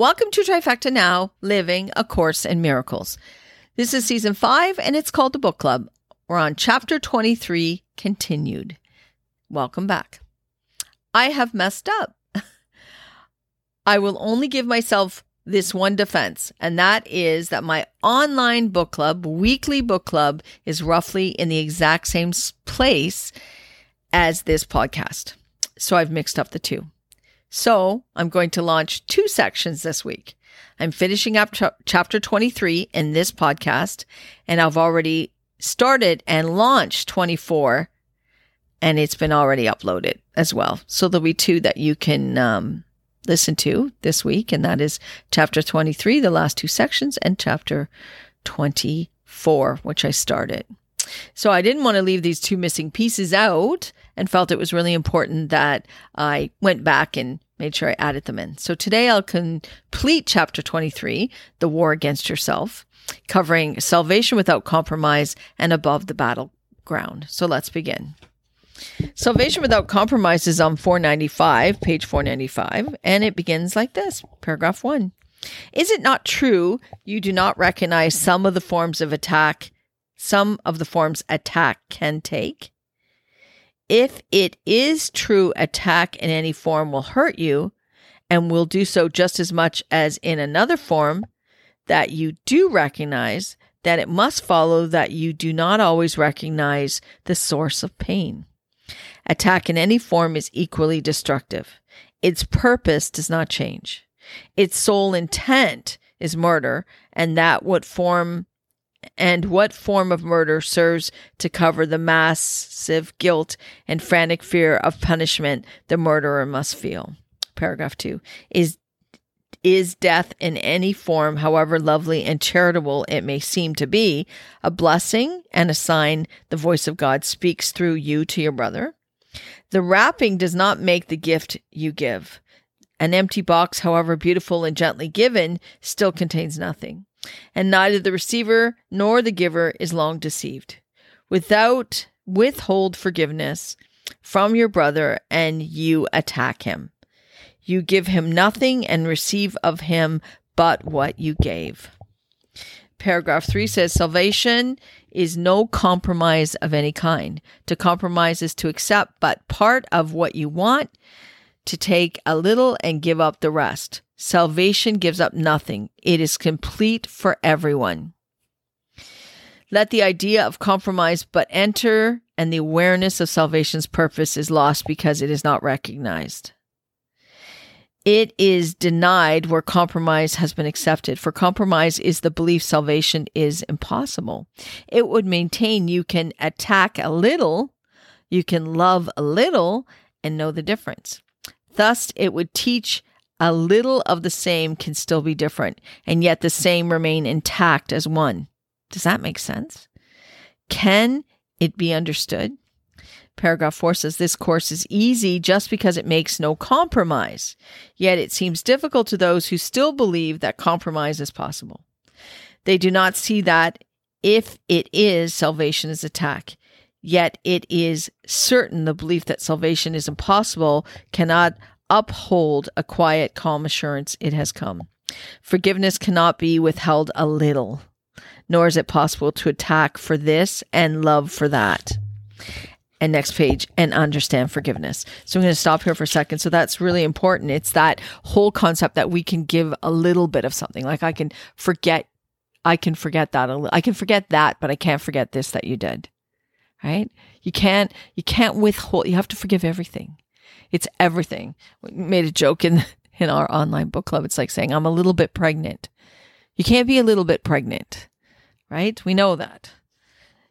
Welcome to Trifecta Now Living A Course in Miracles. This is season five and it's called the Book Club. We're on chapter 23, continued. Welcome back. I have messed up. I will only give myself this one defense, and that is that my online book club, weekly book club, is roughly in the exact same place as this podcast. So I've mixed up the two. So I'm going to launch two sections this week. I'm finishing up ch- chapter 23 in this podcast, and I've already started and launched 24, and it's been already uploaded as well. So there'll be two that you can um, listen to this week, and that is chapter 23, the last two sections, and chapter 24, which I started. So I didn't want to leave these two missing pieces out and felt it was really important that I went back and made sure I added them in. So today I'll complete chapter 23, The War Against Yourself, covering salvation without compromise and above the battleground. So let's begin. Salvation Without Compromise is on 495, page 495, and it begins like this paragraph one. Is it not true you do not recognize some of the forms of attack, some of the forms attack can take? If it is true attack in any form will hurt you and will do so just as much as in another form that you do recognize, that it must follow that you do not always recognize the source of pain. Attack in any form is equally destructive. Its purpose does not change. Its sole intent is murder, and that what form and what form of murder serves to cover the massive guilt and frantic fear of punishment the murderer must feel. Paragraph 2 is is death in any form, however lovely and charitable it may seem to be, a blessing and a sign the voice of God speaks through you to your brother? The wrapping does not make the gift you give. An empty box, however beautiful and gently given, still contains nothing and neither the receiver nor the giver is long deceived. Without withhold forgiveness from your brother and you attack him. You give him nothing and receive of him but what you gave. Paragraph 3 says salvation is no compromise of any kind. To compromise is to accept but part of what you want, to take a little and give up the rest. Salvation gives up nothing, it is complete for everyone. Let the idea of compromise but enter, and the awareness of salvation's purpose is lost because it is not recognized. It is denied where compromise has been accepted, for compromise is the belief salvation is impossible. It would maintain you can attack a little, you can love a little, and know the difference. Thus, it would teach a little of the same can still be different, and yet the same remain intact as one. Does that make sense? Can it be understood? Paragraph 4 says this course is easy just because it makes no compromise, yet it seems difficult to those who still believe that compromise is possible. They do not see that if it is, salvation is attack. Yet it is certain the belief that salvation is impossible cannot uphold a quiet, calm assurance it has come. Forgiveness cannot be withheld a little, nor is it possible to attack for this and love for that. And next page, and understand forgiveness. So I'm going to stop here for a second. So that's really important. It's that whole concept that we can give a little bit of something. Like I can forget, I can forget that. I can forget that, but I can't forget this that you did. Right? You can't, you can't withhold, you have to forgive everything. It's everything. We made a joke in in our online book club. It's like saying I'm a little bit pregnant. You can't be a little bit pregnant, right? We know that.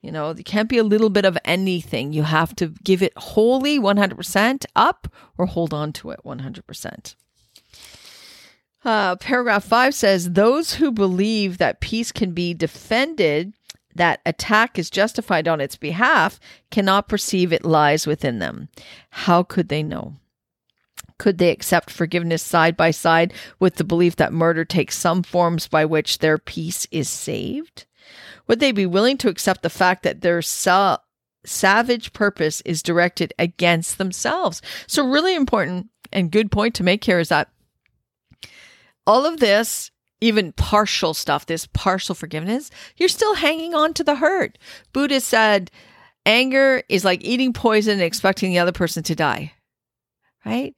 You know, you can't be a little bit of anything. You have to give it wholly 100% up or hold on to it 100%. Uh, paragraph five says those who believe that peace can be defended that attack is justified on its behalf cannot perceive it lies within them. How could they know? Could they accept forgiveness side by side with the belief that murder takes some forms by which their peace is saved? Would they be willing to accept the fact that their sa- savage purpose is directed against themselves? So, really important and good point to make here is that all of this, even partial stuff, this partial forgiveness, you're still hanging on to the hurt. Buddha said, anger is like eating poison and expecting the other person to die, right?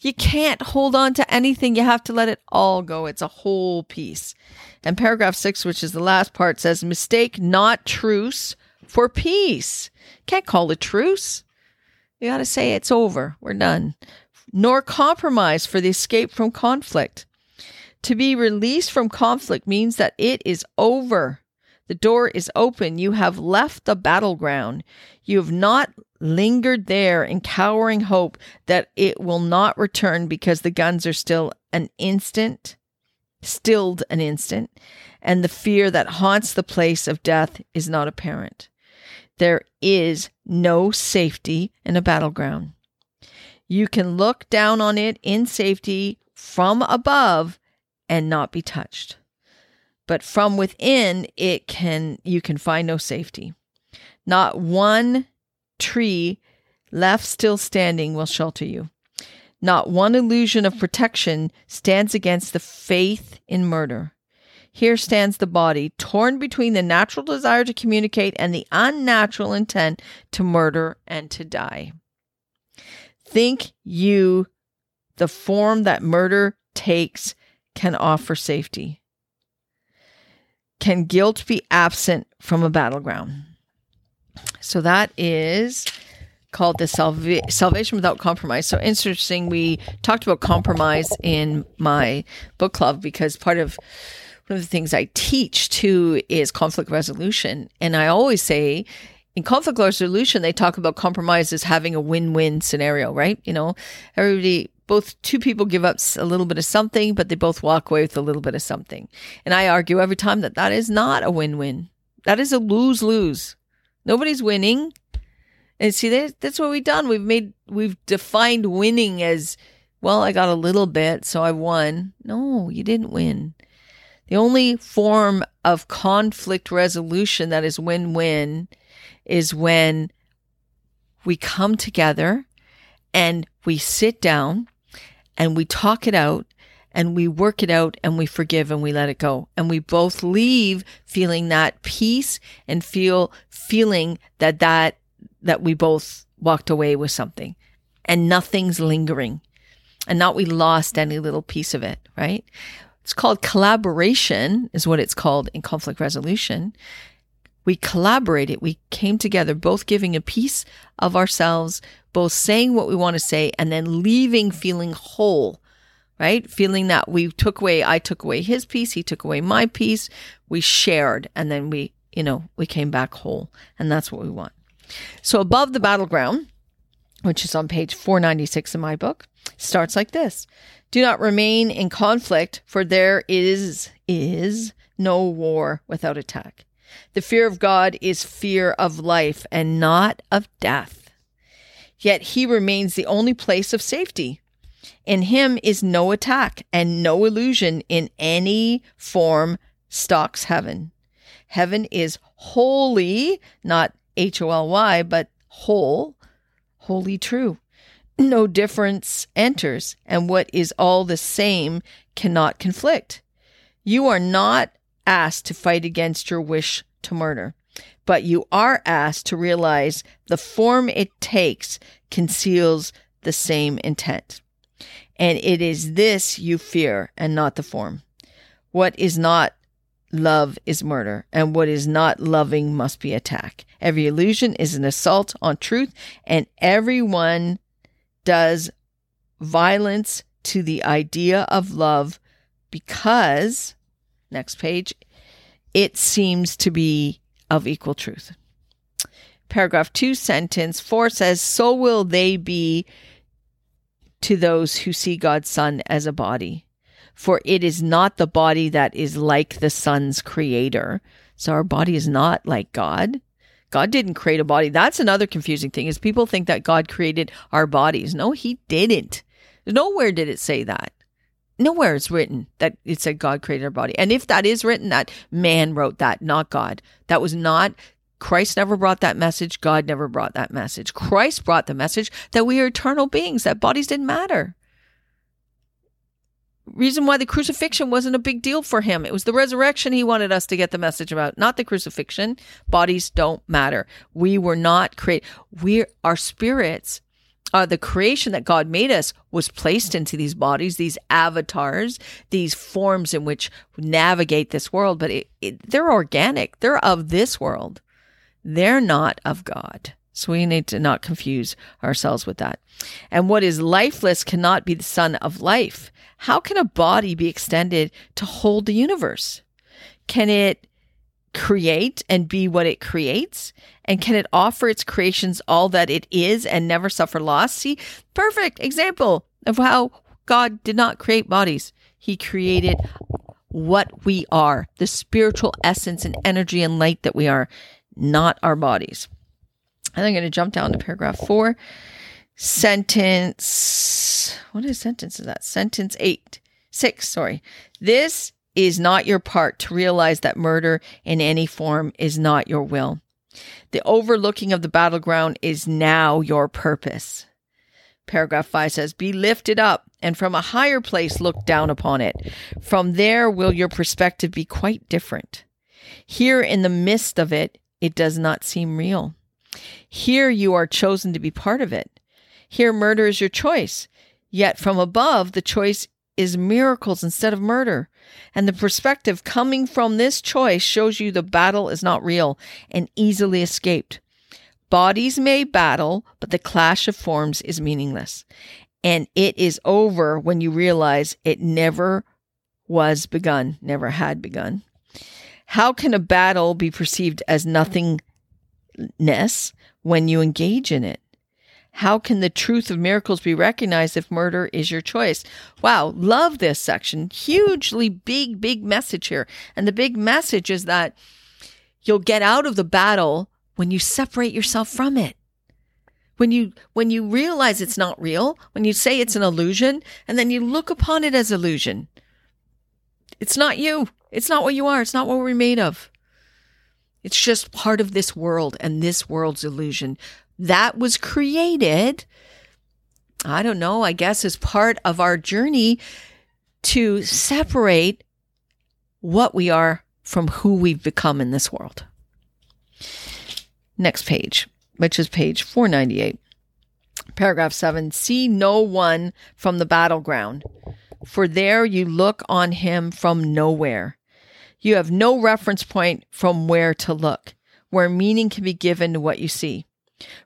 You can't hold on to anything. You have to let it all go. It's a whole piece. And paragraph six, which is the last part, says mistake not truce for peace. Can't call a truce. You got to say it's over. We're done. Nor compromise for the escape from conflict. To be released from conflict means that it is over. The door is open. You have left the battleground. You have not lingered there in cowering hope that it will not return because the guns are still an instant, stilled an instant, and the fear that haunts the place of death is not apparent. There is no safety in a battleground. You can look down on it in safety from above and not be touched. But from within it can you can find no safety. Not one tree left still standing will shelter you. Not one illusion of protection stands against the faith in murder. Here stands the body, torn between the natural desire to communicate and the unnatural intent to murder and to die. Think you the form that murder takes can offer safety? Can guilt be absent from a battleground? So that is called the Salva- salvation without compromise. So interesting. We talked about compromise in my book club because part of one of the things I teach too is conflict resolution. And I always say in conflict resolution, they talk about compromise as having a win-win scenario, right? You know, everybody, both two people give up a little bit of something, but they both walk away with a little bit of something. And I argue every time that that is not a win-win. That is a lose-lose. Nobody's winning. And see, that's what we've done. We've made, we've defined winning as, well, I got a little bit, so I won. No, you didn't win. The only form of conflict resolution that is win win is when we come together and we sit down and we talk it out and we work it out and we forgive and we let it go. And we both leave feeling that peace and feel feeling that that, that we both walked away with something and nothing's lingering and not we lost any little piece of it, right? It's called collaboration is what it's called in conflict resolution. We collaborated. We came together, both giving a piece of ourselves, both saying what we want to say and then leaving feeling whole right? Feeling that we took away, I took away his piece, he took away my piece, we shared, and then we, you know, we came back whole. And that's what we want. So above the battleground, which is on page 496 in my book, starts like this. Do not remain in conflict, for there is, is no war without attack. The fear of God is fear of life and not of death. Yet he remains the only place of safety. In him is no attack and no illusion in any form stalks heaven. Heaven is holy, not H O L Y, but whole, wholly true. No difference enters, and what is all the same cannot conflict. You are not asked to fight against your wish to murder, but you are asked to realize the form it takes conceals the same intent. And it is this you fear and not the form. What is not love is murder, and what is not loving must be attack. Every illusion is an assault on truth, and everyone does violence to the idea of love because, next page, it seems to be of equal truth. Paragraph 2, sentence 4 says, So will they be to those who see God's Son as a body. For it is not the body that is like the Son's creator. So our body is not like God. God didn't create a body. That's another confusing thing is people think that God created our bodies. No, he didn't. Nowhere did it say that. Nowhere is written that it said God created our body. And if that is written, that man wrote that, not God. That was not Christ never brought that message. God never brought that message. Christ brought the message that we are eternal beings, that bodies didn't matter. reason why the crucifixion wasn't a big deal for him. It was the resurrection he wanted us to get the message about, not the crucifixion. Bodies don't matter. We were not created. We, our spirits, uh, the creation that God made us was placed into these bodies, these avatars, these forms in which we navigate this world, but it, it, they're organic. They're of this world. They're not of God. So we need to not confuse ourselves with that. And what is lifeless cannot be the son of life. How can a body be extended to hold the universe? Can it create and be what it creates? And can it offer its creations all that it is and never suffer loss? See, perfect example of how God did not create bodies. He created what we are, the spiritual essence and energy and light that we are, not our bodies. And I'm going to jump down to paragraph four. Sentence, what is sentence is that? Sentence eight, six, sorry. This is not your part to realize that murder in any form is not your will. The overlooking of the battleground is now your purpose. Paragraph 5 says, Be lifted up, and from a higher place look down upon it. From there will your perspective be quite different. Here in the midst of it, it does not seem real. Here you are chosen to be part of it. Here murder is your choice. Yet from above, the choice is miracles instead of murder. And the perspective coming from this choice shows you the battle is not real and easily escaped. Bodies may battle, but the clash of forms is meaningless. And it is over when you realize it never was begun, never had begun. How can a battle be perceived as nothingness when you engage in it? How can the truth of miracles be recognized if murder is your choice? Wow, love this section. Hugely big, big message here. And the big message is that you'll get out of the battle when you separate yourself from it. When you when you realize it's not real, when you say it's an illusion, and then you look upon it as illusion. It's not you. It's not what you are. It's not what we're made of. It's just part of this world and this world's illusion that was created, I don't know, I guess as part of our journey to separate what we are from who we've become in this world. Next page, which is page 498. Paragraph 7 See no one from the battleground, for there you look on him from nowhere. You have no reference point from where to look, where meaning can be given to what you see.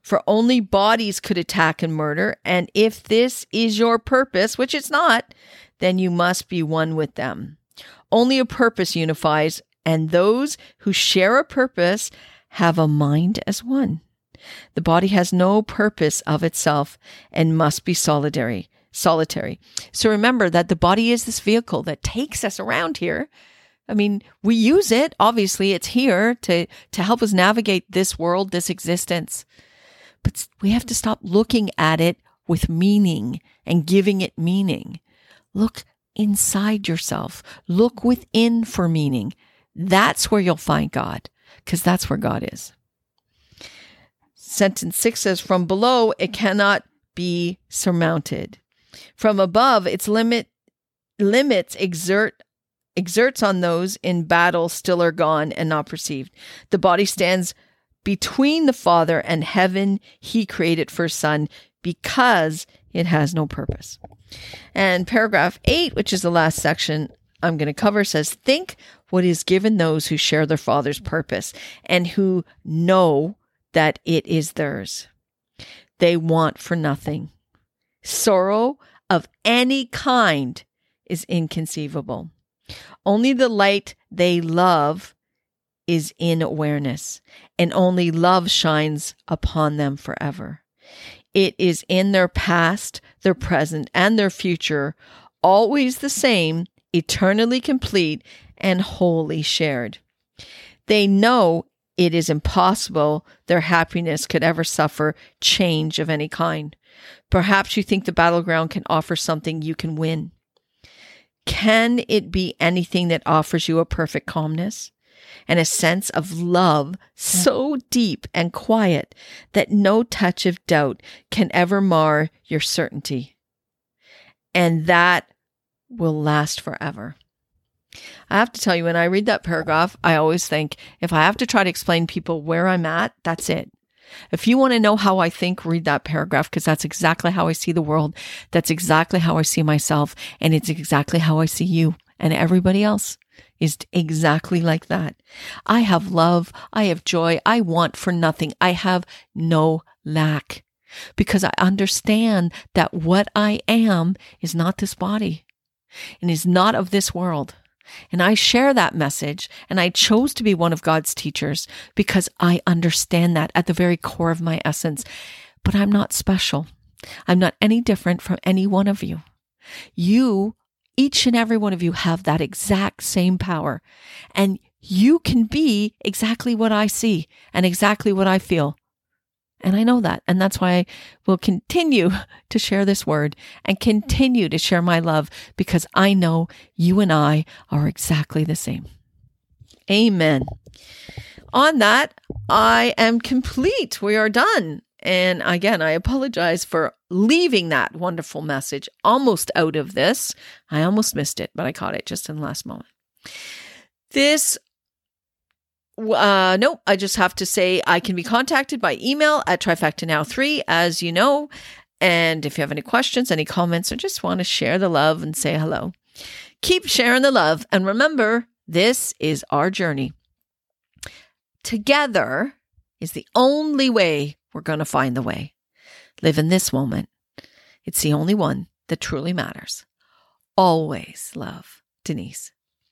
For only bodies could attack and murder, and if this is your purpose, which it's not, then you must be one with them. Only a purpose unifies, and those who share a purpose have a mind as one. The body has no purpose of itself and must be solitary. Solitary. So remember that the body is this vehicle that takes us around here. I mean, we use it. Obviously, it's here to, to help us navigate this world, this existence. But we have to stop looking at it with meaning and giving it meaning. Look inside yourself. Look within for meaning. That's where you'll find God, because that's where God is. Sentence six says, From below, it cannot be surmounted. From above, its limit limits exert exerts on those in battle still are gone and not perceived. The body stands between the Father and heaven he created for Son because it has no purpose. And paragraph eight, which is the last section I'm going to cover, says, Think what is given those who share their Father's purpose and who know that it is theirs. They want for nothing. Sorrow of any kind is inconceivable. Only the light they love is in awareness, and only love shines upon them forever. It is in their past, their present, and their future, always the same, eternally complete, and wholly shared. They know it is impossible their happiness could ever suffer change of any kind. Perhaps you think the battleground can offer something you can win. Can it be anything that offers you a perfect calmness? And a sense of love so deep and quiet that no touch of doubt can ever mar your certainty. And that will last forever. I have to tell you, when I read that paragraph, I always think if I have to try to explain people where I'm at, that's it. If you want to know how I think, read that paragraph because that's exactly how I see the world. That's exactly how I see myself. And it's exactly how I see you and everybody else is exactly like that. I have love. I have joy. I want for nothing. I have no lack because I understand that what I am is not this body and is not of this world. And I share that message. And I chose to be one of God's teachers because I understand that at the very core of my essence. But I'm not special. I'm not any different from any one of you. You, each and every one of you, have that exact same power. And you can be exactly what I see and exactly what I feel. And I know that. And that's why I will continue to share this word and continue to share my love because I know you and I are exactly the same. Amen. On that, I am complete. We are done. And again, I apologize for leaving that wonderful message almost out of this. I almost missed it, but I caught it just in the last moment. This uh, nope. I just have to say I can be contacted by email at trifecta now three, as you know. And if you have any questions, any comments, or just want to share the love and say hello, keep sharing the love. And remember, this is our journey. Together is the only way we're going to find the way. Live in this moment. It's the only one that truly matters. Always love, Denise.